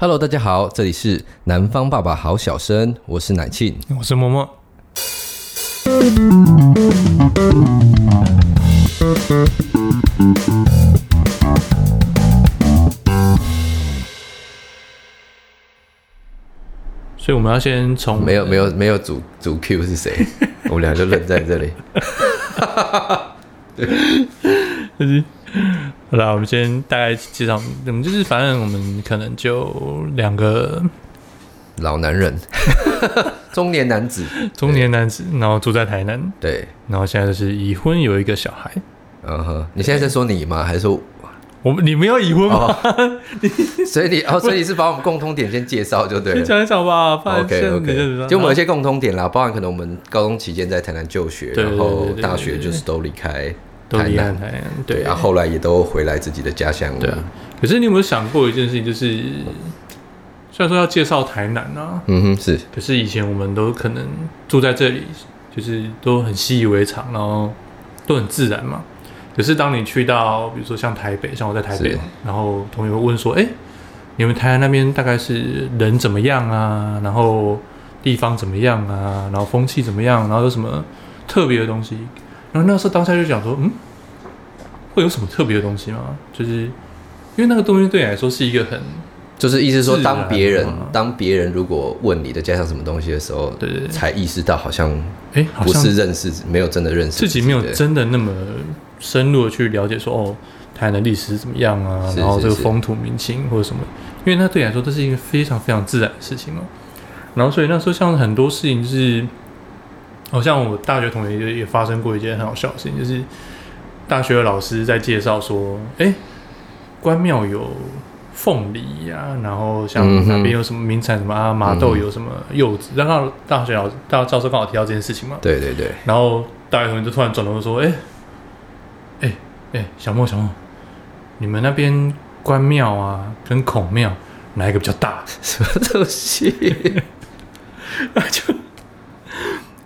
Hello，大家好，这里是南方爸爸好小生，我是奶庆，我是默默。所以我们要先从没有没有没有主主 Q 是谁？我们俩就愣在这里。对。好了，我们先大概介绍，我们就是反正我们可能就两个老男人，中年男子，中年男子，然后住在台南，对，然后现在就是已婚，有一个小孩。嗯哼，你现在在说你吗？还是说我们？你没有已婚吗？哦、所以你哦，所以你是把我们共通点先介绍就对了，讲一讲吧。OK OK，就我们有一些共通点啦，包含可能我们高中期间在台南就学，然后大学就是都离开。都离开台南，对，然后后来也都回来自己的家乡。对啊，可是你有没有想过一件事情？就是虽然说要介绍台南啊，嗯哼，是，可是以前我们都可能住在这里，就是都很习以为常，然后都很自然嘛。可是当你去到，比如说像台北，像我在台北，然后同学会问说：“哎，你们台南那边大概是人怎么样啊？然后地方怎么样啊？然后风气怎么样？然后有什么特别的东西？”然后那时候当下就讲说，嗯，会有什么特别的东西吗？就是因为那个东西对你来说是一个很，就是意思说，当别人当别人如果问你的家乡什么东西的时候，对对，才意识到好像，哎，不是认识，没有真的认识自己，没有真的那么深入的去了解说，哦，台南的历史怎么样啊？然后这个风土民情或者什么，因为那对你来说，这是一个非常非常自然的事情嘛。然后所以那时候像很多事情就是。好像我大学同学也也发生过一件很好笑的事情，就是大学的老师在介绍说，哎、欸，关庙有凤梨呀，然后像那边有什么名产，什么啊，麻豆有什么柚子，然后大学老师大教授刚好提到这件事情嘛，对对对，然后大学同学就突然转头说，哎、欸，哎、欸、哎，小莫小莫，你们那边关庙啊跟孔庙哪一个比较大？什么东西？那就。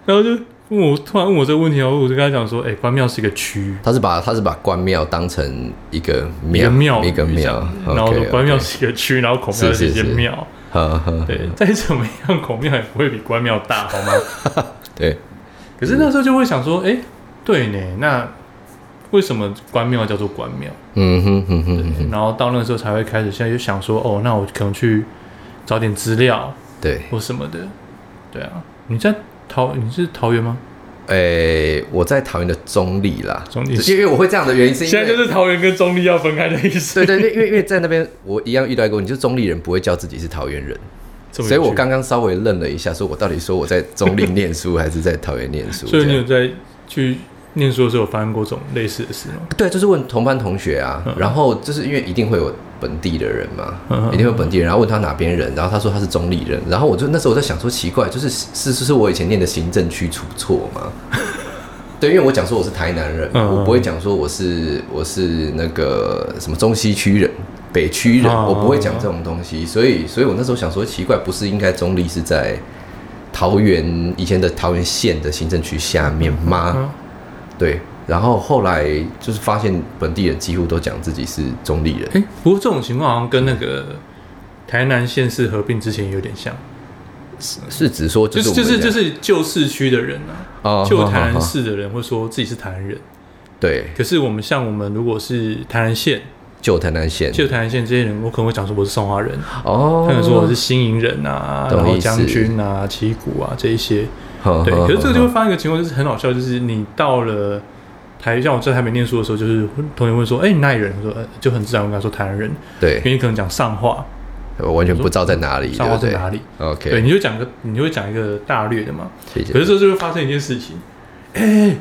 然后就问我，突然问我这个问题，然后我就跟他讲说：“哎、欸，关庙是一个区，他是把他是把关庙当成一个庙，一个庙，然后说关庙是一个区，然后孔庙是一间庙。对，再怎么样，孔庙也不会比关庙大，好吗？对。可是那时候就会想说：哎、欸，对呢，那为什么关庙叫做关庙？嗯哼哼哼。然后到那个时候才会开始，现在就想说：哦，那我可能去找点资料，对，或什么的。对啊，你在。桃，你是桃园吗？诶、欸，我在桃园的中立啦。中立，因为我会这样的原因是因为，现在就是桃园跟中立要分开的意思。对对对，因为因为在那边我一样遇到过，你就中立人不会叫自己是桃园人，所以我刚刚稍微愣了一下，说我到底说我在中立念书还是在桃园念书？所以你有在去。念书的时候有发生过这种类似的事吗？对，就是问同班同学啊，嗯、然后就是因为一定会有本地的人嘛，嗯、一定会有本地人，然后问他哪边人，然后他说他是中立人，然后我就那时候我在想说奇怪，就是是是是我以前念的行政区出错吗？对，因为我讲说我是台南人，嗯、我不会讲说我是我是那个什么中西区人、北区人，嗯、我不会讲这种东西，所以所以我那时候想说奇怪，不是应该中立是在桃园以前的桃园县的行政区下面吗？嗯对，然后后来就是发现本地人几乎都讲自己是中立人。哎，不过这种情况好像跟那个台南县市合并之前有点像，是是指说就是就是就是旧市区的人啊，旧台南市的人会说自己是台南人。对，可是我们像我们如果是台南县，旧台南县，旧台南县这些人，我可能会讲说我是松花人。哦，可能说我是新营人啊，然后将军啊、七鼓啊这一些。对，可是这个就会发生一个情况，就是很好笑，就是你到了台，像我在台北念书的时候，就是同学问说：“哎、欸，你哪里人？”我说：“就很自然，我跟他说台湾人。”对，因为你可能讲上话，我完全不知道在哪里，上话在哪里？OK，对，你就讲个，你就会讲一个大略的嘛。可是这就会发生一件事情，哎、欸。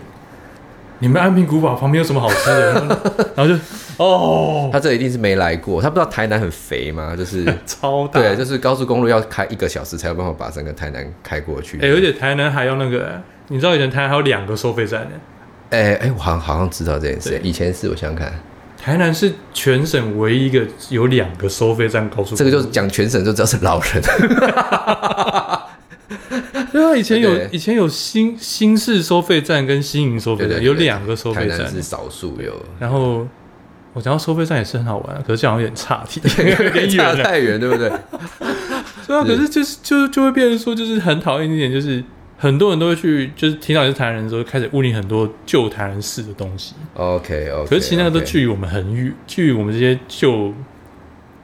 你们安平古堡旁边有什么好吃的？然后就哦，他这一定是没来过，他不知道台南很肥吗？就是 超大，对，就是高速公路要开一个小时才有办法把整个台南开过去。哎、欸，而且台南还要那个，你知道以前台南还有两个收费站呢？哎哎、我好像好像知道这件事。以前是我想想看，台南是全省唯一一个有两个收费站高速这个就是讲全省就知道是老人。对啊，以前有以前有新新市收费站跟新营收费站，有两个收费站，是少数有。然后我讲到收费站也是很好玩，可是这样有点差题，有点差太远，对不对？对啊，可是就是就就会变成说，就是很讨厌一点，就是很多人都会去，就是听到你是台南人的时候，开始问你很多旧台南市的东西。OK OK，可是其实那个都距离我们很远，距离我们这些旧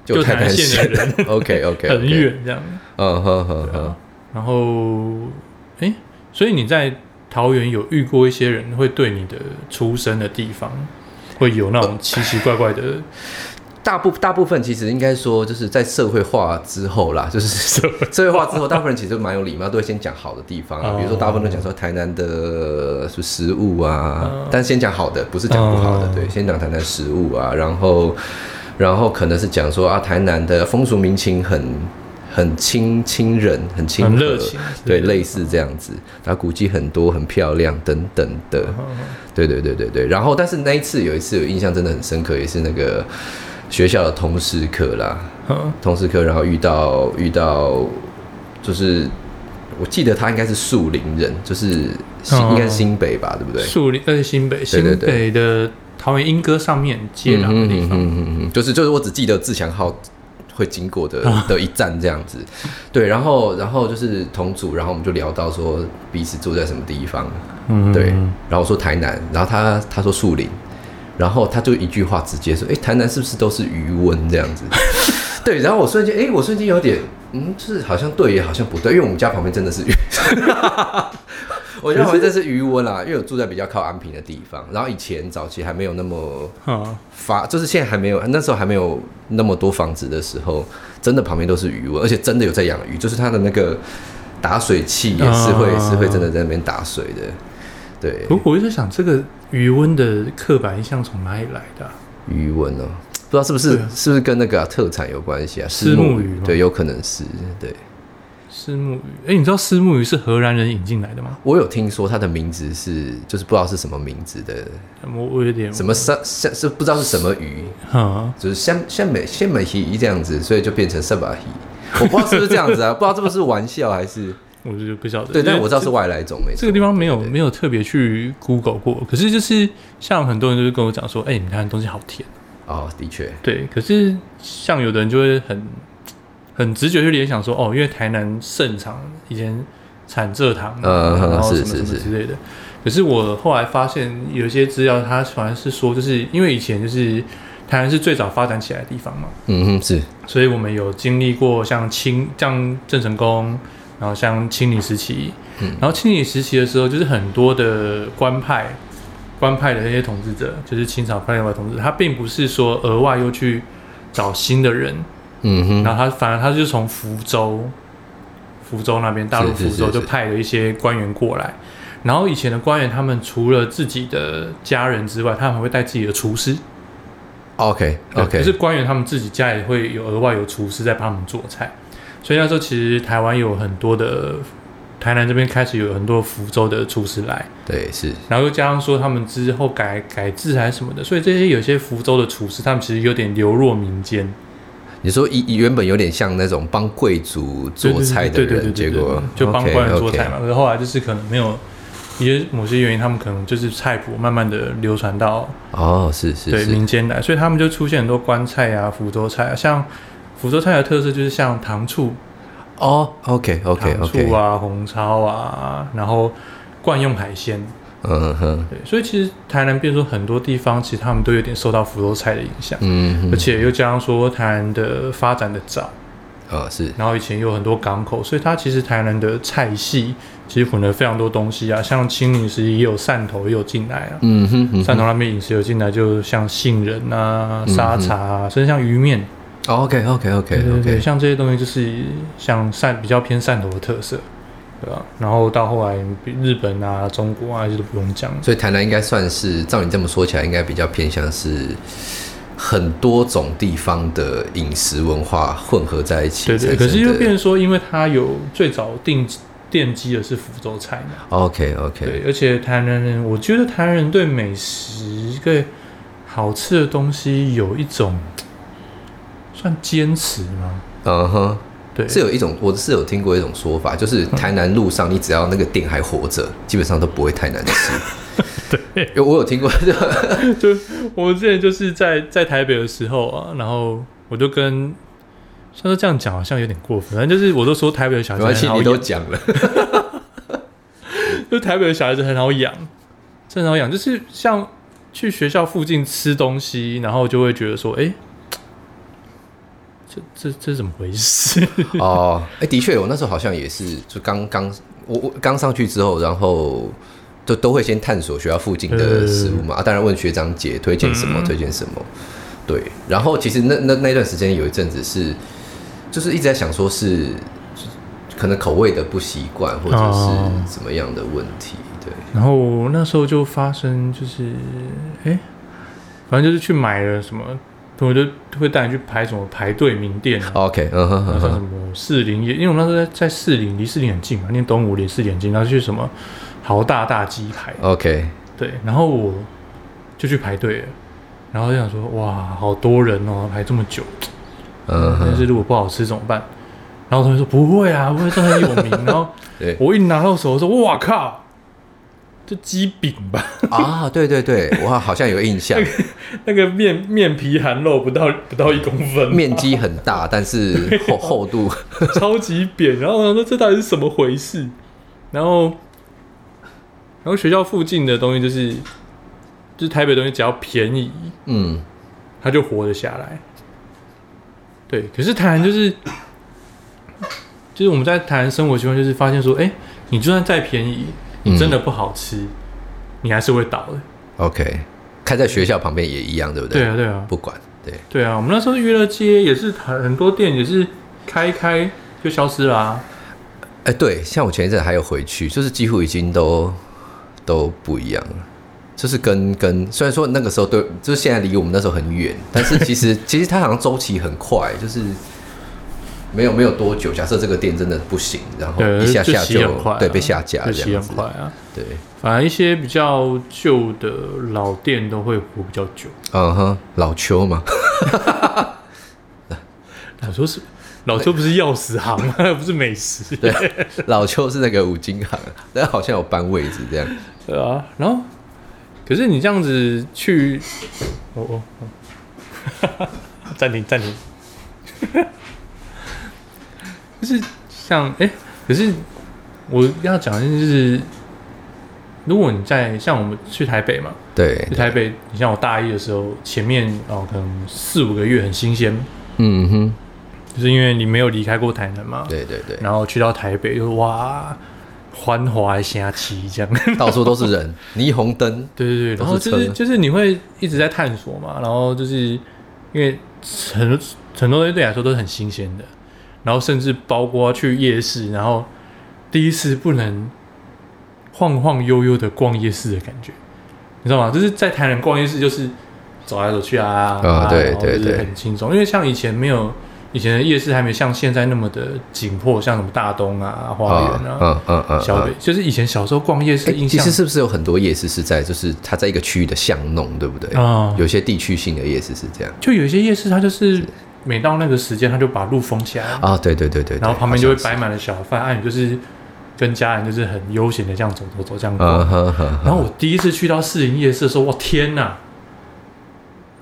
旧台南县的人，OK OK，很远这样。嗯哼哼哼。然后，哎，所以你在桃园有遇过一些人会对你的出生的地方会有那种奇奇怪怪的？大部大部分其实应该说，就是在社会化之后啦，就是社会化之后，大部分人其实蛮有礼貌，都会先讲好的地方啊。比如说，大部分都讲说台南的食物啊，但先讲好的，不是讲不好的。对，先讲台南食物啊，然后然后可能是讲说啊，台南的风俗民情很很亲亲人，很亲很热情，对，类似这样子。然后古迹很多，很漂亮等等的。对对对对对。然后，但是那一次有一次有印象真的很深刻，也是那个。学校的通识课啦，通识课，然后遇到遇到，就是我记得他应该是树林人，就是应该是新北吧，对不对？树林，呃，是新北，新北的桃园莺歌上面接壤的地方，嗯嗯嗯，就是就是我只记得自强号会经过的的一站这样子，对，然后然后就是同组，然后我们就聊到说彼此住在什么地方，嗯，对，然后我说台南，然后他他说树林。然后他就一句话直接说：“哎，台南是不是都是余温这样子？” 对，然后我瞬间，哎，我瞬间有点，嗯，就是好像对，也好像不对，因为我们家旁边真的是鱼，我家旁边真的是余温啦，因为我住在比较靠安平的地方。然后以前早期还没有那么发，就是现在还没有，那时候还没有那么多房子的时候，真的旁边都是鱼温，而且真的有在养鱼，就是它的那个打水器也是会是会真的在那边打水的。对，不过我一直想，这个余温的刻板印象从哪里来的、啊？鱼塭哦，不知道是不是、啊、是不是跟那个、啊、特产有关系啊？虱目鱼，对，有可能是对。虱目鱼，哎、欸，你知道虱目鱼是荷兰人引进来的吗？我有听说它的名字是，就是不知道是什么名字的。我我有点什么三三是不知道是什么鱼，哈，就是像像美像美鱼这样子，所以就变成三把鱼。我不知道是不是这样子啊？不知道这不是玩笑还是。我就不晓得，对，但我知道是外来种，没错。这个地方没有没有特别去 Google 过，可是就是像很多人就是跟我讲说，哎，你看东西好甜哦，的确，对。可是像有的人就会很很直觉就联想说，哦，因为台南盛产以前产蔗糖，嗯，然后什么什么之类的。可是我后来发现有一些资料，它反而是说，就是因为以前就是台南是最早发展起来的地方嘛，嗯哼，是。所以我们有经历过像清像郑成功。然后像清领时期，嗯，然后清领时期的时候，就是很多的官派，官派的那些统治者，就是清朝派来的统治者，他并不是说额外又去找新的人，嗯哼，然后他反而他就从福州，福州那边大陆福州就派了一些官员过来，然后以前的官员他们除了自己的家人之外，他们还会带自己的厨师，OK OK，就是官员他们自己家里会有额外有厨师在帮他们做菜。所以那时候其实台湾有很多的，台南这边开始有很多福州的厨师来，对，是，然后又加上说他们之后改改制还是什么的，所以这些有些福州的厨师，他们其实有点流落民间。你说一原本有点像那种帮贵族做菜的人，结果就帮官人做菜嘛。可是后来就是可能没有一些某些原因，他们可能就是菜谱慢慢的流传到哦，是是，对民间来，所以他们就出现很多官菜啊，福州菜啊，像。福州菜的特色就是像糖醋。哦，OK OK OK，糖醋啊，红烧啊，然后惯用海鲜，嗯哼，对，所以其实台南，变说很多地方，其实他们都有点受到福州菜的影响，嗯哼，而且又加上说台南的发展的早，啊是，然后以前有很多港口，所以它其实台南的菜系其实混了非常多东西啊，像清饮时也有汕头也有进来啊，嗯哼，汕头那边饮食有进来，就像杏仁啊、沙茶啊，甚至像鱼面。，OK OK OK OK，对,对对，像这些东西就是像汕比较偏汕头的特色，对吧？然后到后来日本啊、中国啊，这些都不用讲。所以台南应该算是照你这么说起来，应该比较偏向是很多种地方的饮食文化混合在一起。对对，可是又变成说，因为它有最早定奠基的是福州菜嘛。OK OK，对，而且台南人，我觉得台南人对美食、对好吃的东西有一种。算坚持吗？嗯哼、uh，huh. 对，是有一种，我是有听过一种说法，就是台南路上，你只要那个店还活着，嗯、基本上都不会太难吃。对，有我有听过，就我之前就是在在台北的时候啊，然后我就跟，虽然说这样讲好像有点过分，反正就是我都说台北的小孩子很好养，你都讲了，就台北的小孩子很好养，很好养，就是像去学校附近吃东西，然后就会觉得说，哎、欸。这这这怎么回事？哦，哎、欸，的确，我那时候好像也是，就刚刚我我刚上去之后，然后都都会先探索学校附近的食物嘛，啊，当然问学长姐推荐什么，嗯、推荐什么，对。然后其实那那那段时间有一阵子是，就是一直在想说是可能口味的不习惯，或者是怎么样的问题，对。然后那时候就发生，就是哎、欸，反正就是去买了什么。我就会带你去排什么排队名店，OK，嗯哼，像什么士林夜，因为我那时候在在士林，离士林很近嘛，念东吴离士林很近，然后去什么豪大大鸡排，OK，对，然后我就去排队了，然后就想说，哇，好多人哦，排这么久，嗯，但是如果不好吃怎么办？然后同学说不会啊，不会，这很有名。然后我一拿到手说，哇靠！就鸡饼吧啊，对对对，我好像有印象。那个面面皮含肉不到不到一公分，面积很大，但是厚厚度超级扁。然后我想说这到底是什么回事？然后然后学校附近的东西就是就是台北东西只要便宜，嗯，它就活得下来。对，可是台南就是就是我们在台南生活习惯就是发现说，哎，你就算再便宜。你真的不好吃，嗯、你还是会倒的。OK，开在学校旁边也一样，对不对？对啊，对啊，不管，对对啊。我们那时候娱乐街也是很很多店也是开一开就消失了啊。哎、欸，对，像我前一阵还有回去，就是几乎已经都都不一样了。就是跟跟虽然说那个时候对，就是现在离我们那时候很远，但是其实 其实它好像周期很快，就是。没有没有多久，假设这个店真的不行，然后一下下就，就对，啊、对被下架这样子，很快啊。对，反而一些比较旧的老店都会活比较久。嗯哼，老邱嘛。老邱是老邱不是钥匙行吗？不是美食。对，老邱是那个五金行，但好像有搬位置这样。对啊，然后可是你这样子去，哦哦哦，暂停暂停。就是像哎、欸，可是我要讲的就是，如果你在像我们去台北嘛，对，去台北，你像我大一的时候，前面哦，可能四五个月很新鲜，嗯哼，就是因为你没有离开过台南嘛，对对对，然后去到台北就哇，繁华下期这样，到处都是人，霓虹灯，对对对，然后就是就是你会一直在探索嘛，然后就是因为很多很多东西对你来说都是很新鲜的。然后甚至包括去夜市，然后第一次不能晃晃悠悠的逛夜市的感觉，你知道吗？就是在台南逛夜市，就是走来走去啊，啊，对对对，很轻松。因为像以前没有以前的夜市还没像现在那么的紧迫，像什么大东啊、花园啊、嗯嗯嗯、小北，就是以前小时候逛夜市印象，其实是不是有很多夜市是在就是它在一个区域的巷弄，对不对？啊，有些地区性的夜市是这样，就有一些夜市它就是。每到那个时间，他就把路封起来啊、哦！对对对对，然后旁边就会摆满了小贩，啊，你就是跟家人就是很悠闲的这样走走走这样逛。Uh, 然后我第一次去到士林夜市的时候，哇天哪！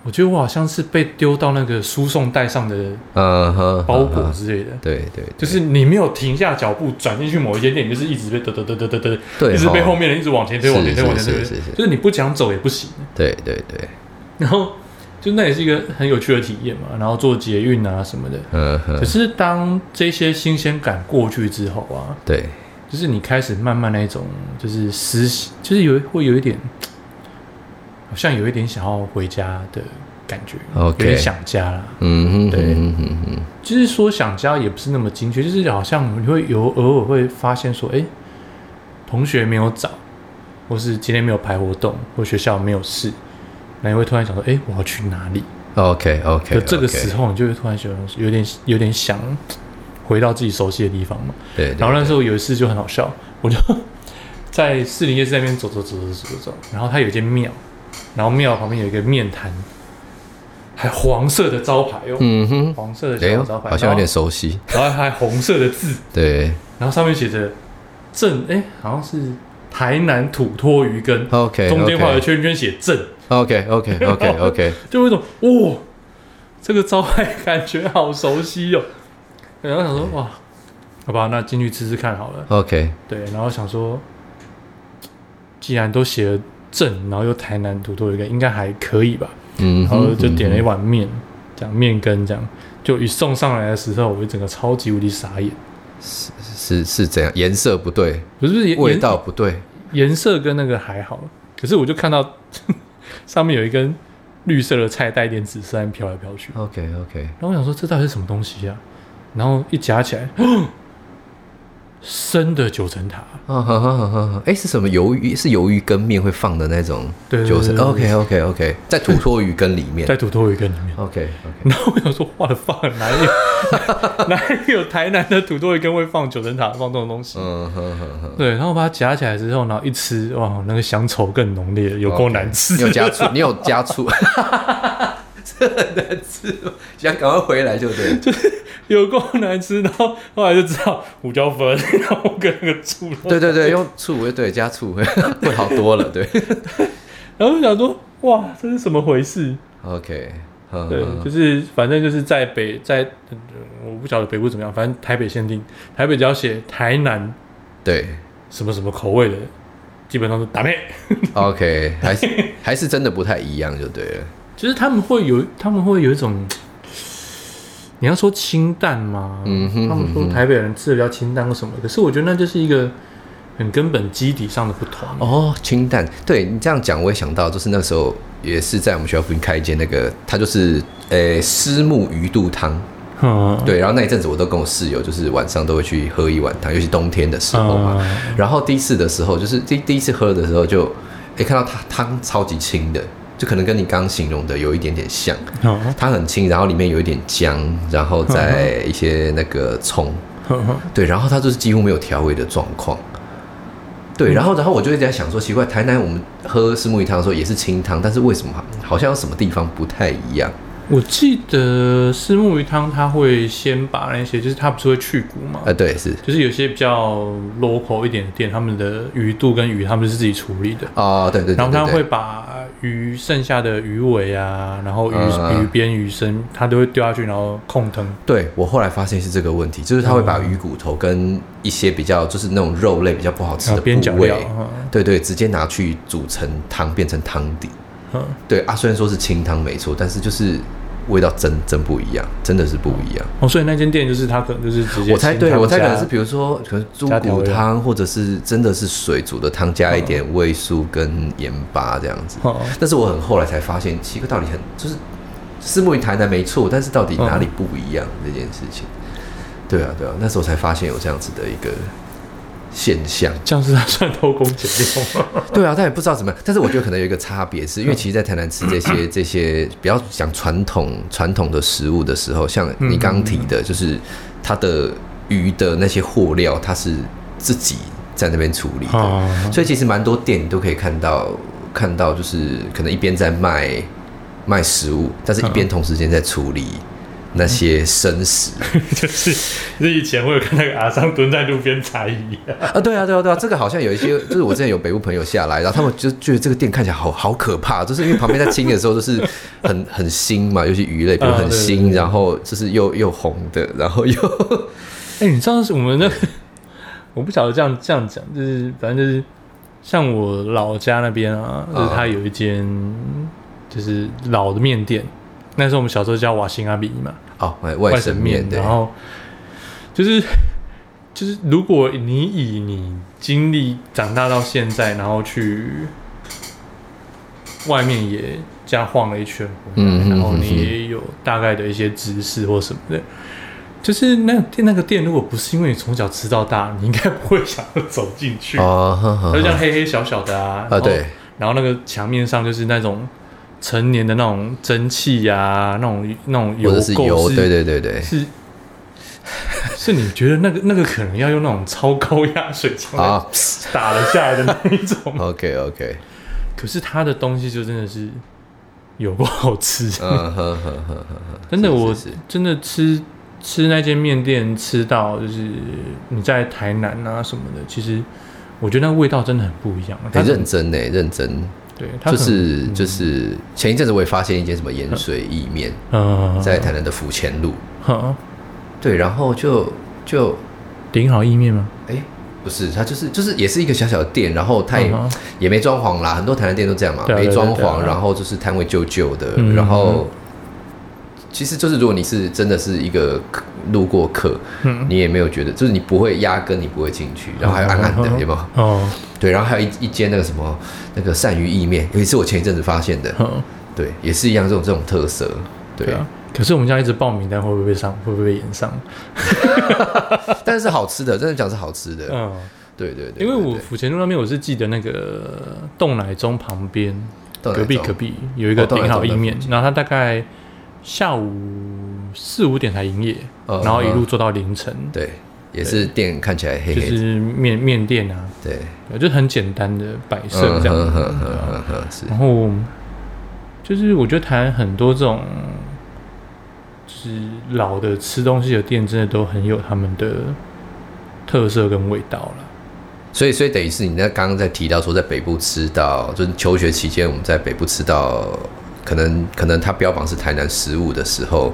我觉得我好像是被丢到那个输送带上的包裹之类的。Uh, uh, uh, uh, 对对，就是你没有停下脚步转进去某一间店，你就是一直被嘚嘚嘚嘚嘚嘚，一直被后面人一直往前推，往前推，往前推，就是你不想走也不行。对对对，然后。就那也是一个很有趣的体验嘛，然后做捷运啊什么的。嗯哼。可是当这些新鲜感过去之后啊，对，就是你开始慢慢那种，就是思，就是有会有一点，好像有一点想要回家的感觉，okay, 有点想家了。嗯哼，对，嗯哼哼。就是说想家也不是那么精确，就是好像你会有偶尔会发现说，哎、欸，同学没有找，或是今天没有排活动，或学校没有事。那你会突然想说，哎、欸，我要去哪里？OK OK。这个时候，你就会突然想有点有点想回到自己熟悉的地方嘛。对。然后那时候有一次就很好笑，我就 在士林夜市那边走走走走走走，然后它有一间庙，然后庙旁边有一个面摊，还黄色的招牌哦。嗯哼。黄色的小招牌，好像有点熟悉。然后还红色的字。对。然后上面写着“正”，哎，好像是。台南土托鱼羹，OK，中间画个圈圈写正，OK，OK，OK，OK，就有一种哇，这个招牌感觉好熟悉哦。然后想说哇，好吧，那进去吃吃看好了。OK，对，然后想说，既然都写了正，然后又台南土托鱼羹，应该还可以吧？嗯，然后就点了一碗面，这样面羹这样，就一送上来的时候，我就整个超级无敌傻眼。是是是怎样？颜色不对，不是味道不对，颜色跟那个还好，可是我就看到 上面有一根绿色的菜，带一点紫色，飘来飘去。OK OK，然后我想说，这到底是什么东西啊？然后一夹起来。生的九层塔，啊哈哈哈哈！哎，是什么鱿鱼？是鱿鱼羹面会放的那种九层。OK OK OK，在土托鱼羹里面，在土托鱼羹里面。OK OK。然后我想说，画的放哪里？哪里有台南的土托鱼羹会放九层塔，放这种东西？嗯哼哼哼。对，然后把它夹起来之后，然后一吃，哇，那个乡愁更浓烈，有够难吃。你有加醋？你有加醋？这很难吃，想赶快回来就对，就是有够难吃，然后后来就知道胡椒粉，然后跟那个醋，对对对，用醋，对，加醋会 会好多了，对。然后就想说，哇，这是什么回事？OK，对，就是反正就是在北，在我不晓得北部怎么样，反正台北限定，台北只要写台南，对，什么什么口味的，基本上是打妹。OK，还是 还是真的不太一样，就对了。就是他们会有，他们会有一种，你要说清淡吗？嗯哼，他们说台北人吃的比较清淡或什么，可是我觉得那就是一个很根本基底上的不同。哦，清淡，对你这样讲，我也想到，就是那时候也是在我们学校附近开一间那个，它就是诶虱目鱼肚汤。嗯，对，然后那一阵子我都跟我室友，就是晚上都会去喝一碗汤，尤其冬天的时候嘛。嗯、然后第一次的时候，就是第第一次喝的时候就，就诶看到它汤超级清的。就可能跟你刚形容的有一点点像，它很轻，然后里面有一点姜，然后再一些那个葱，对，然后它就是几乎没有调味的状况，对，然后然后我就一直在想说，奇怪，台南我们喝石目鱼汤的时候也是清汤，但是为什么好像有什么地方不太一样？我记得是木鱼汤，它会先把那些，就是它不是会去骨嘛？啊，对，是，就是有些比较 local 一点的店，他们的鱼肚跟鱼他们是自己处理的哦，对对，然后他会把鱼剩下的鱼尾啊，然后鱼鱼边鱼身，他都会丢下去，然后控汤。对，我后来发现是这个问题，就是他会把鱼骨头跟一些比较就是那种肉类比较不好吃的边角料，对对，直接拿去煮成汤，变成汤底。嗯，对啊，虽然说是清汤没错，但是就是味道真真不一样，真的是不一样。哦，所以那间店就是他可能就是直接我猜对，我猜可能是比如说可能猪骨汤，或者是真的是水煮的汤，加一点味素跟盐巴这样子。哦，但是我很后来才发现，其实道理很就是拭目鱼台南没错，但是到底哪里不一样这件事情？对啊，对啊，那时候才发现有这样子的一个。现象，这样是他算偷工减料吗？对啊，他也不知道怎么样。但是我觉得可能有一个差别，是因为其实，在台南吃这些 这些比较讲传统传统的食物的时候，像你刚刚提的，就是它的鱼的那些货料，它是自己在那边处理的，所以其实蛮多店你都可以看到看到，就是可能一边在卖卖食物，但是一边同时间在处理。那些生死，就是是以前我有看那个阿桑蹲在路边采鱼啊，对啊，对啊，对啊，这个好像有一些，就是我之前有北部朋友下来，然后他们就觉得这个店看起来好好可怕，就是因为旁边在清的时候都是很很腥嘛，尤其鱼类，比如很腥，然后就是又又红的，然后又，哎，你知道是我们那个，我不晓得这样这样讲，就是反正就是像我老家那边啊，就是他有一间就是老的面店。那时候我们小时候叫瓦辛阿比嘛，哦，外省面，然后就是就是，如果你以你经历长大到现在，然后去外面也这样晃了一圈，嗯，然后你也有大概的一些知识或什么的，就是那店那个店，如果不是因为你从小吃到大，你应该不会想要走进去。哦，就像黑黑小小的啊，啊对，然后那个墙面上就是那种。成年的那种蒸汽呀、啊，那种那种油垢，对对对对，是 是，你觉得那个那个可能要用那种超高压水枪啊打了下来的那一种。OK OK，可是他的东西就真的是有不好吃，真的，我真的吃吃那间面店吃到就是你在台南啊什么的，其实我觉得那个味道真的很不一样。很认真呢，认真。对，就是就是前一阵子我也发现一间什么盐水意面，嗯，在台南的府前路。对，然后就就顶好意面吗？哎，不是，它就是就是也是一个小小的店，然后它也也没装潢啦，很多台南店都这样嘛，没装潢，然后就是摊位旧旧的，然后。其实就是，如果你是真的是一个路过客，嗯，你也没有觉得，就是你不会压根你不会进去，然后还有暗暗的，有没有？哦，对，然后还有一一间那个什么那个鳝鱼意面，尤其是我前一阵子发现的，对，也是一样这种这种特色，对啊。可是我们家一直报名单会不会被上？会不会被延上？但是好吃的，真的讲是好吃的，嗯，对对对。因为我府前路那边，我是记得那个冻奶中旁边隔壁隔壁有一个顶好意面，然后它大概。下午四五点才营业，然后一路做到凌晨。对，也是店看起来黑黑，就是面面店啊。对，就很简单的摆设这样子。然后就是我觉得台湾很多这种就是老的吃东西的店，真的都很有他们的特色跟味道了。所以，所以等于是你那刚刚在提到说，在北部吃到，就是求学期间我们在北部吃到。可能可能他标榜是台南食物的时候，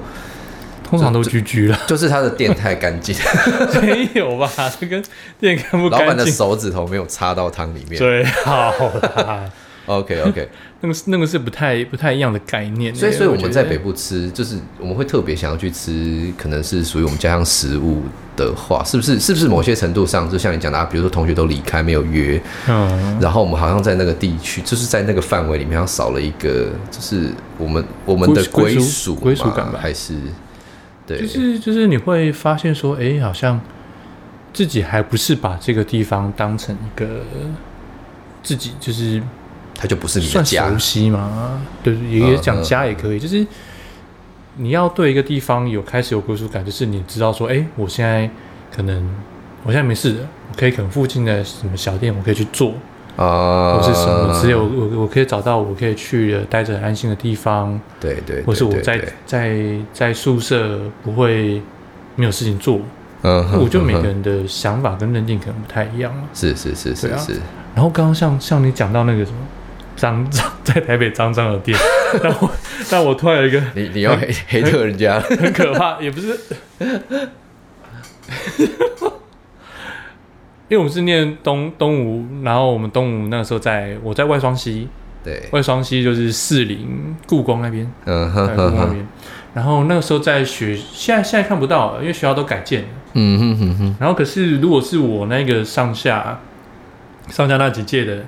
通常都居居了，就是他的店太干净，没有吧？这跟店干不干净？老板的手指头没有插到汤里面，最好啦。OK OK，那个是那个是不太不太一样的概念，所以所以我们在北部吃，就是我们会特别想要去吃，可能是属于我们家乡食物的话，是不是？是不是某些程度上，就像你讲的啊，比如说同学都离开没有约，嗯，然后我们好像在那个地区，就是在那个范围里面，好像少了一个，就是我们我们的归属归属感吧？还是对？就是就是你会发现说，哎，好像自己还不是把这个地方当成一个自己就是。它就不是你的家，算熟悉吗？对，也讲家也可以。就是你要对一个地方有开始有归属感，就是你知道说，哎，我现在可能我现在没事的，我可以可能附近的什么小店，我可以去做啊，或是什么之类，我我我可以找到我可以去的待着很安心的地方。对对，或是我在在在宿舍不会没有事情做。嗯，我觉得每个人的想法跟认定可能不太一样。是是是是是。然后刚刚像像你讲到那个什么。脏 脏在台北脏脏的店，但我但我突然有一个，你你要黑黑特人家，很可怕，也不是，因为我们是念东东吴，然后我们东吴那个时候在我在外双溪，对，外双溪就是士林故宫那边，嗯哼哼哼，然后那个时候在学，现在现在看不到了，因为学校都改建了，嗯哼哼哼，然后可是如果是我那个上下上下那几届的。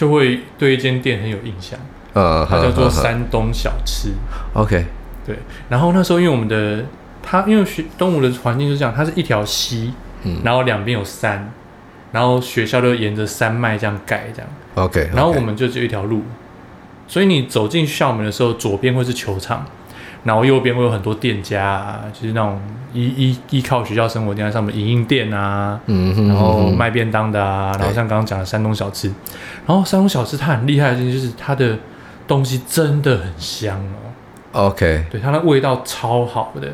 就会对一间店很有印象，呃，它叫做山东小吃。OK，对。然后那时候因为我们的它，因为学东吴的环境就是这样，它是一条溪，嗯，然后两边有山，然后学校就沿着山脉这样盖这样。OK，然后我们就只有一条路，所以你走进校门的时候，左边会是球场。然后右边会有很多店家啊，就是那种依依依靠学校生活店在上面，影印店啊，嗯哼，然后卖便当的啊，然后像刚刚讲的山东小吃，然后山东小吃它很厉害的事情就是它的东西真的很香哦。OK，对，它的味道超好的，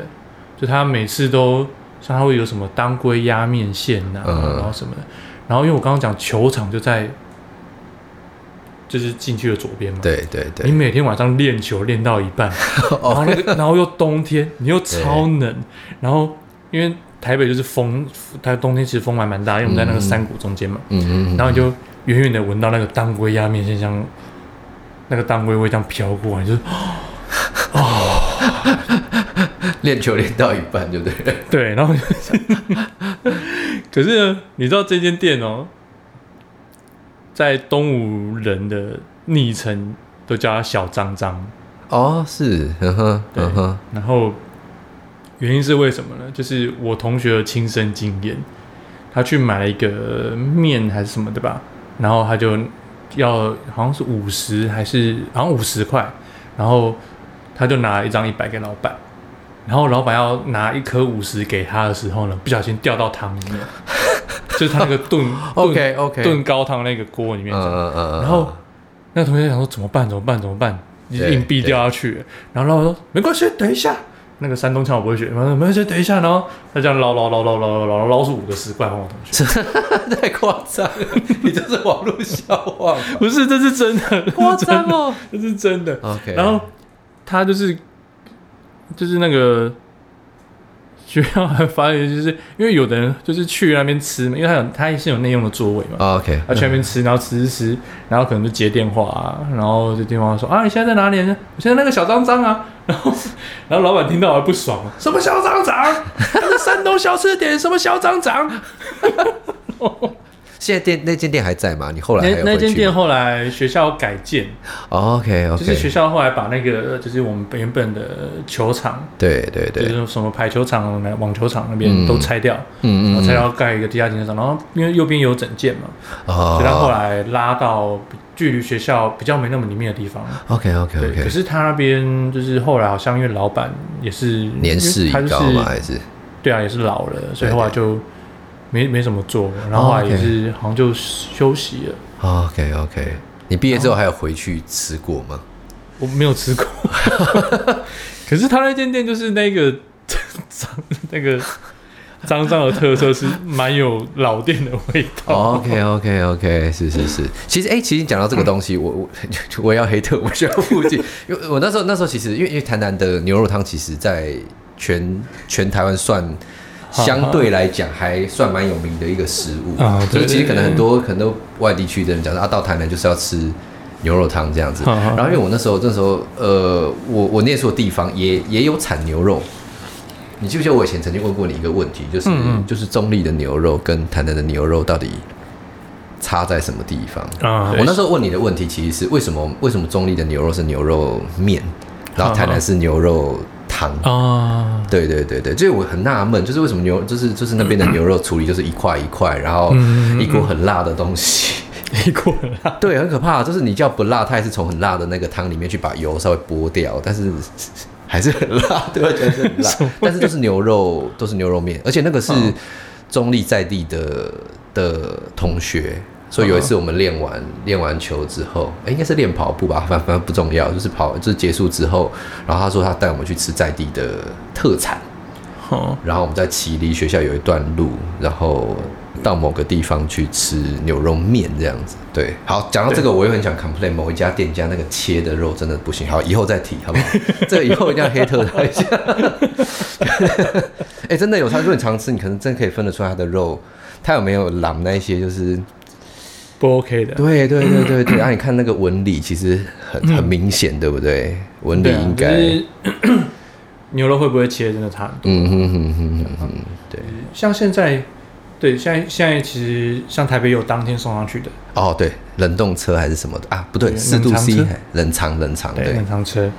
就它每次都像它会有什么当归鸭面线呐，然后什么的，然后因为我刚刚讲球场就在。就是进去的左边嘛。对对对。你每天晚上练球练到一半，然后那个，然后又冬天，你又超冷，然后因为台北就是风，它冬天其实风还蛮大，因为我们在那个山谷中间嘛。嗯嗯。然后你就远远的闻到那个当归鸭面线香，那个当归味这样飘过来，就是哦。练球练到一半，对不对？对，然后 可是呢，你知道这间店哦？在东吴人的昵称都叫他小张张哦，是，呵呵，然后原因是为什么呢？就是我同学的亲身经验，他去买了一个面还是什么的吧，然后他就要好像是五十还是好像五十块，然后他就拿了一张一百给老板，然后老板要拿一颗五十给他的时候呢，不小心掉到汤里面。就是他那个炖，OK OK，炖高汤那个锅里面，然后那个同学想说怎么办？怎么办？怎么办？硬币掉下去，然后老板说没关系，等一下，那个山东腔我不会学，没没事，等一下，然后他这样捞捞捞捞捞捞捞捞出五个十块黄我同学，太夸张了，你这是网络笑话，不是，这是真的，夸张哦，这是真的。OK，然后他就是就是那个。学校还发现，就是因为有的人就是去那边吃嘛，因为他有他也是有内用的座位嘛。Oh, OK，他去那边吃，然后吃吃吃，然后可能就接电话啊，然后就电话说啊，你现在在哪里呢？我现在那个小张张啊，然后然后老板听到还不爽，什么小张张？他是山东小吃店，什么小张张？现在店那间店还在吗？你后来那那间店后来学校改建，OK OK，就是学校后来把那个就是我们原本的球场，对对对，就是什么排球场、网球场那边都拆掉，嗯嗯，然后拆掉盖一个地下停车场，然后因为右边有整建嘛，哦，所以他后来拉到距离学校比较没那么里面的地方，OK OK OK，可是他那边就是后来好像因为老板也是年事已高嘛，还是？对啊，也是老了，所以后来就。没没什么做，然后后来也是好像就休息了。Oh, OK OK，你毕业之后还有回去吃过吗？我没有吃过，可是他那间店就是那个脏 那个脏脏的特色是蛮有老店的味道。Oh, OK OK OK，是是是。其实哎、欸，其实讲到这个东西，我我 我要黑特，我需要附近，因为我那时候那时候其实因为因为台南的牛肉汤，其实在全全台湾算。相对来讲，还算蛮有名的一个食物啊，就是其实可能很多可能都外地区的人讲说啊，到台南就是要吃牛肉汤这样子。然后因为我那时候那时候呃，我我念书的地方也也有产牛肉。你记不记得我以前曾经问过你一个问题，就是就是中立的牛肉跟台南的牛肉到底差在什么地方啊？我那时候问你的问题其实是为什么为什么中立的牛肉是牛肉面，然后台南是牛肉。汤啊，对对对对，就是我很纳闷，就是为什么牛，就是就是那边的牛肉处理就是一块一块，然后一锅很辣的东西，一锅很辣，对，很可怕。就是你叫不辣，它也是从很辣的那个汤里面去把油稍微剥掉，但是还是很辣，对吧？还是很辣，但是就是牛肉都是牛肉面，而且那个是中立在地的的同学。所以有一次我们练完练完球之后，哎、欸，应该是练跑步吧，反 反正不重要，就是跑就是结束之后，然后他说他带我们去吃在地的特产，哦，然后我们在骑离学校有一段路，然后到某个地方去吃牛肉面这样子。对，好，讲到这个，我又很想 complain 某一家店家那个切的肉真的不行，好，以后再提好不好？这个以后一定要黑特他一下。哎、欸，真的有他，如果你常吃，你可能真的可以分得出来他的肉，他有没有揽那些就是。不 OK 的，对对对对对，啊，你看那个纹理其实很很明显，对不对？纹理应该、就是、牛肉会不会切真的差很多。嗯哼哼哼哼，对。像现在，对，现在现在其实像台北有当天送上去的。哦，对，冷冻车还是什么的啊？不对，四度 C 冷藏冷藏，对，冷藏车。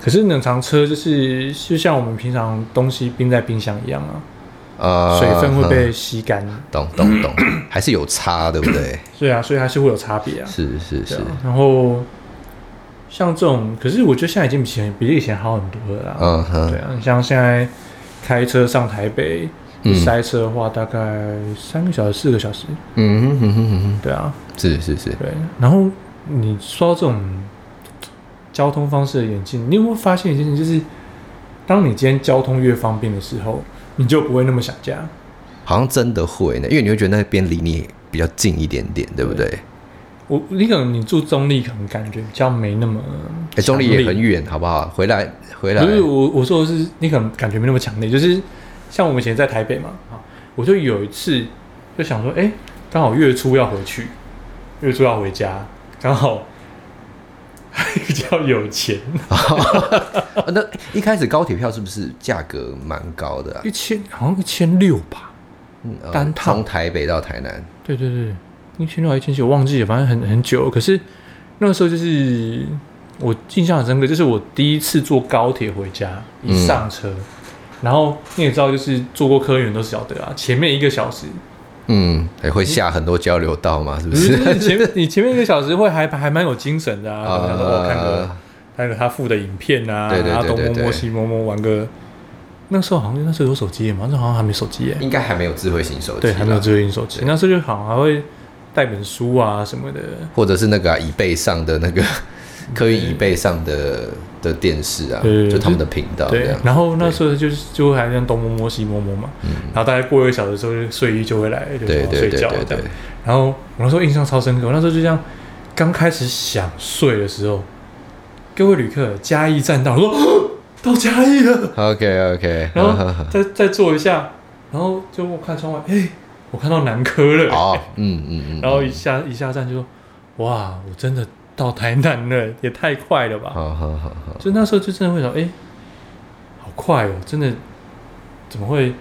可是冷藏车就是就像我们平常东西冰在冰箱一样啊。呃，水分会被吸干，懂懂懂，还是有差，对不对？对啊，所以还是会有差别啊。是是是。然后像这种，可是我觉得现在已经比以前比以前好很多了啦。嗯哼，对啊，像现在开车上台北，塞车的话，大概三个小时、四个小时。嗯哼哼哼哼，对啊，是是是。对，然后你说到这种交通方式的演进，你有没有发现一件事情，就是当你今天交通越方便的时候，你就不会那么想家，好像真的会呢，因为你会觉得那边离你比较近一点点，对不对？我你可能你住中立，可能感觉比较没那么，哎、欸，中立也很远，好不好？回来回来，不是我我说的是，你可能感觉没那么强烈，就是像我们以前在台北嘛，啊，我就有一次就想说，哎、欸，刚好月初要回去，月初要回家，刚好。还 比较有钱，那一开始高铁票是不是价格蛮高的啊？一千好像一千六吧，嗯，单趟从台北到台南。对对对，一千六还一千七，我忘记了，反正很很久。可是那个时候就是我印象很深刻，就是我第一次坐高铁回家，一上车，嗯、然后你也知道，就是坐过科员都晓得啊，前面一个小时。嗯，也会下很多交流道嘛，是不是？你前面你前面一个小时会还还蛮有精神的啊，呃、然后我看个看个他附的影片啊，对对对对对，东摸摸西摸摸玩个。那时候好像那时候有手机嘛，那时候好像还没手机耶，应该还没有智慧型手机，对，还没有智慧型手机。那时候就好像还会带本书啊什么的，或者是那个、啊、椅背上的那个客运椅背上的的电视啊，就他们的频道。对，然后那时候就是就会还这样东摸摸西摸摸嘛，然后大概过一个小时之后，睡衣就会来，就睡觉这样。然后我那时候印象超深刻，我那时候就这样刚开始想睡的时候，各位旅客，嘉义站到，我 说到嘉义了。OK OK，然后再再坐一下，然后就我看窗外，哎，我看到南科了。哦，嗯嗯嗯。然后一下一下站就说，哇，我真的到台南了，也太快了吧。好好好好。就那时候就真的会想，哎，好快哦，真的，怎么会？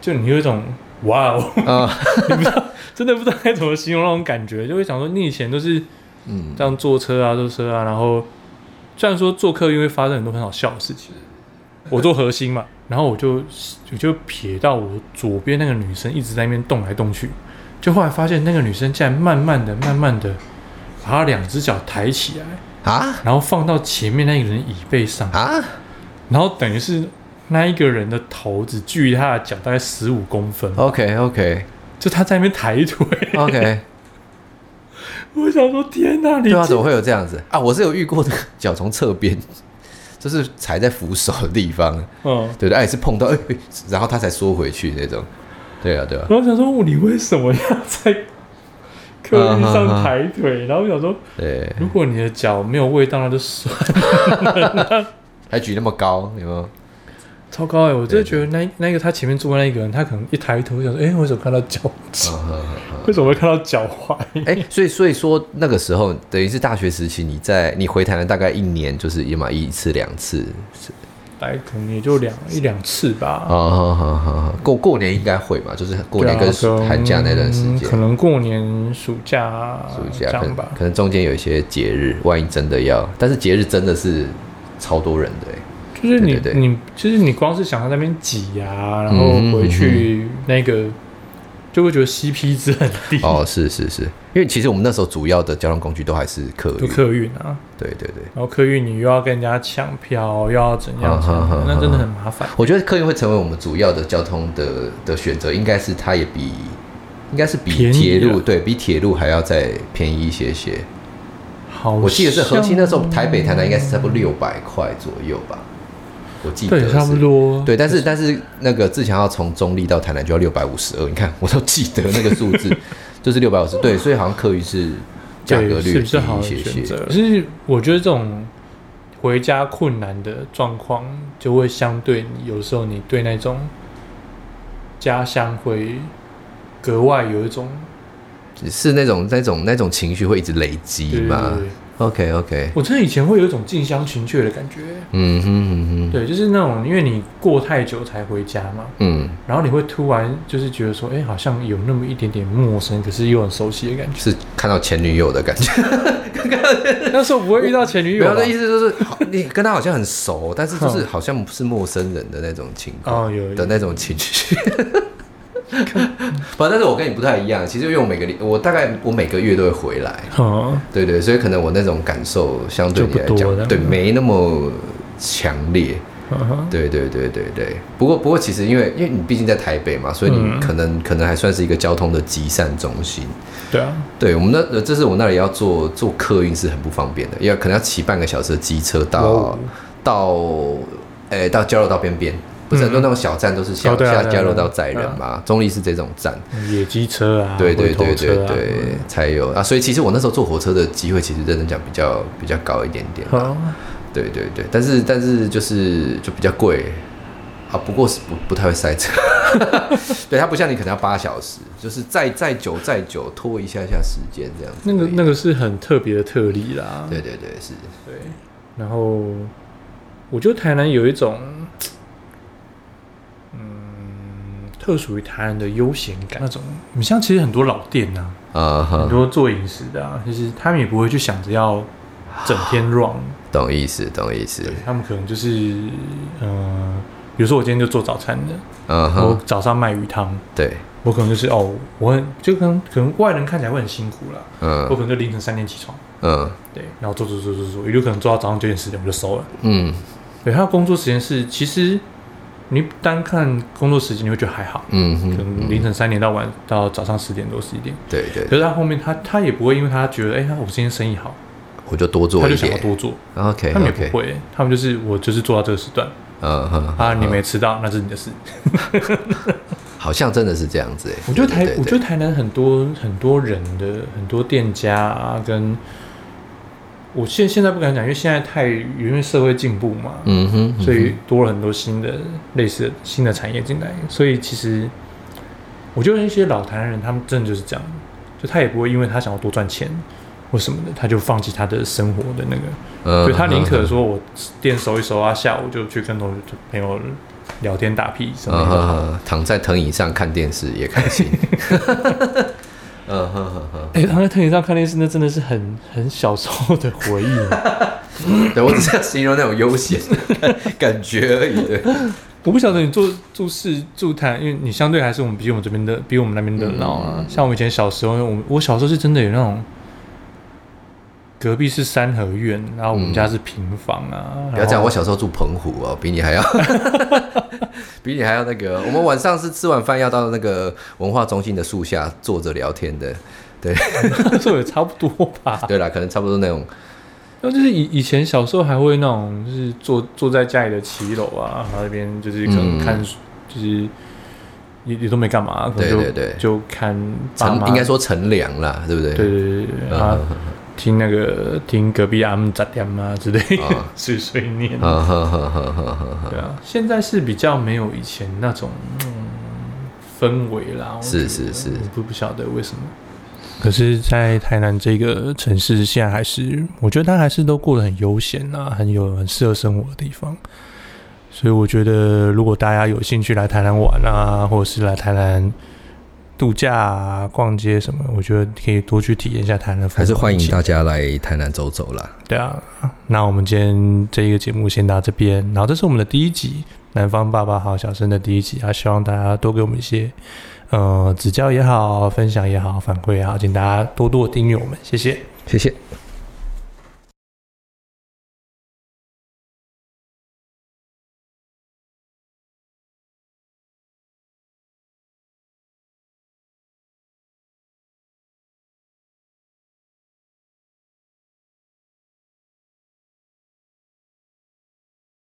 就你有一种哇哦，你不知道。真的不知道该怎么形容那种感觉，就会想说，你以前都是，嗯，这样坐车啊，坐车啊，然后虽然说坐客运会发生很多很好笑的事情，我坐核心嘛，然后我就我就瞥到我左边那个女生一直在那边动来动去，就后来发现那个女生竟然慢慢的、慢慢的把他两只脚抬起来啊，然后放到前面那个人椅背上啊，然后等于是那一个人的头只距离他的脚大概十五公分。OK OK。就他在那边抬腿，OK。我想说，天哪，你对啊，怎么会有这样子啊？我是有遇过的，脚从侧边，就是踩在扶手的地方，嗯，对对，也是碰到，哎，然后他才缩回去那种，对啊，对啊。然后想说，你为什么要在上抬腿？然后我想说，对，如果你的脚没有味道，那就算了。还举那么高，有没有？超高哎！我真的觉得那那个他前面坐的那个人，他可能一抬头想说：“哎，为什么看到脚？为什么会看到脚踝？”哎，所以所以说那个时候等于是大学时期，你在你回台南大概一年，就是也嘛一次两次，来可能也就两一两次吧。好好好好，过过年应该会吧，就是过年跟寒假那段时间，可能过年暑假暑假可能吧，可能中间有一些节日，万一真的要，但是节日真的是超多人的哎。就是你，你就是你，光是想到那边挤呀，然后回去那个，嗯嗯嗯，就会觉得 CP 值很低。哦，是是是，因为其实我们那时候主要的交通工具都还是客运，客运啊，对对对。然后客运你又要跟人家抢票，又要怎样，那真的很麻烦。我觉得客运会成为我们主要的交通的的选择，应该是它也比，应该是比铁路，对比铁路还要再便宜一些些。好，我记得是核心那时候台北台南应该是差不多六百块左右吧。我记得差不多，对，但是但是那个自强要从中立到台南就要六百五十二，你看我都记得那个数字，就是六百五十，对，所以好像客运是价格略低一些些。可是我觉得这种回家困难的状况，就会相对你有时候你对那种家乡会格外有一种，是那种那种那种情绪会一直累积嘛。对对对 OK OK，我真的以前会有一种近乡情怯的感觉。嗯哼嗯哼，对，就是那种因为你过太久才回家嘛，嗯，然后你会突然就是觉得说，哎，好像有那么一点点陌生，可是又很熟悉的感觉。是看到前女友的感觉。那时候不会遇到前女友。我的意思就是，你跟他好像很熟，但是就是好像不是陌生人的那种情况，哦，有的那种情绪。不，但是我跟你不太一样。其实因为我每个我大概我每个月都会回来，哦、对对，所以可能我那种感受相对你来讲，对，没那么强烈。哦、对对对对对。不过不过，其实因为因为你毕竟在台北嘛，所以你可能、嗯、可能还算是一个交通的集散中心。对啊，对我们那这是我那里要坐坐客运是很不方便的，要可能要骑半个小时的机车到、哦、到诶到交流道边边。不是很多那种小站都是下下交流道载人嘛？中立是这种站，野鸡车啊，对对对对对，才有啊。所以其实我那时候坐火车的机会，其实认真讲比较比较高一点点。对对对，但是但是就是就比较贵啊。不过是不不太会塞车，对，它不像你可能要八小时，就是再再久再久拖一下下时间这样子。那个那个是很特别的特例啦。对对对，是。对，然后我觉得台南有一种。特属于台人的悠闲感。那种，你像其实很多老店呐，啊，很多做饮食的啊，其实他们也不会去想着要整天 run，懂意思，懂意思。他们可能就是，嗯，比如说我今天就做早餐的，嗯，我早上卖鱼汤，对，我可能就是哦，我很就可能可能外人看起来会很辛苦了，嗯，我可能就凌晨三点起床，嗯，对，然后做做做做做，也有可能做到早上九点十点我就收了，嗯，对，他的工作时间是其实。你单看工作时间，你会觉得还好，嗯哼，可能凌晨三点到晚到早上十点多十一点，对对。可是他后面他他也不会，因为他觉得，哎，他我今天生意好，我就多做他就想要多做。OK，他们也不会，他们就是我就是做到这个时段。嗯哼，啊，你没吃到那是你的事。好像真的是这样子哎。我觉得台，我觉得台南很多很多人的很多店家啊，跟我现现在不敢讲，因为现在太因为社会进步嘛，嗯哼，所以多了很多新的类似的新的产业进来，所以其实我觉得一些老台南人，他们真的就是这样，就他也不会因为他想要多赚钱。或什么的，他就放弃他的生活的那个，所以他宁可说我店收一收啊，下午就去跟同朋友聊天打屁什么的，躺在藤椅上看电视也开心。嗯哼哼哼，哎，躺在藤椅上看电视，那真的是很很小时候的回忆。对，我只是要形容那种悠闲的感觉而已。对，我不晓得你住住市住台，因为你相对还是我们比我们这边的比我们那边的老啊。像我们以前小时候，我我小时候是真的有那种。隔壁是三合院，然后我们家是平房啊。嗯、不要讲，我小时候住澎湖哦，比你还要，比你还要那个。我们晚上是吃完饭要到那个文化中心的树下坐着聊天的，对，这也差不多吧。对啦，可能差不多那种。那就是以以前小时候还会那种，就是坐坐在家里的骑楼啊，然后那边就是可能看，嗯、就是也也都没干嘛，可能就对对对，就看乘，应该说乘凉啦，对不对？对对对对啊。听那个听隔壁阿姆杂店啊之类的碎碎念，对啊，现在是比较没有以前那种氛围啦。是是是，我不不晓得为什么。可是，在台南这个城市，现在还是我觉得他还是都过得很悠闲啊，很有很适合生活的地方。所以我觉得，如果大家有兴趣来台南玩啊，或者是来台南。度假啊，逛街什么，我觉得可以多去体验一下台南。还是欢迎大家来台南走走啦。对啊，那我们今天这一个节目先到这边，然后这是我们的第一集《南方爸爸好小生》的第一集啊，希望大家多给我们一些呃指教也好，分享也好，反馈也好，请大家多多订阅我们，谢谢，谢谢。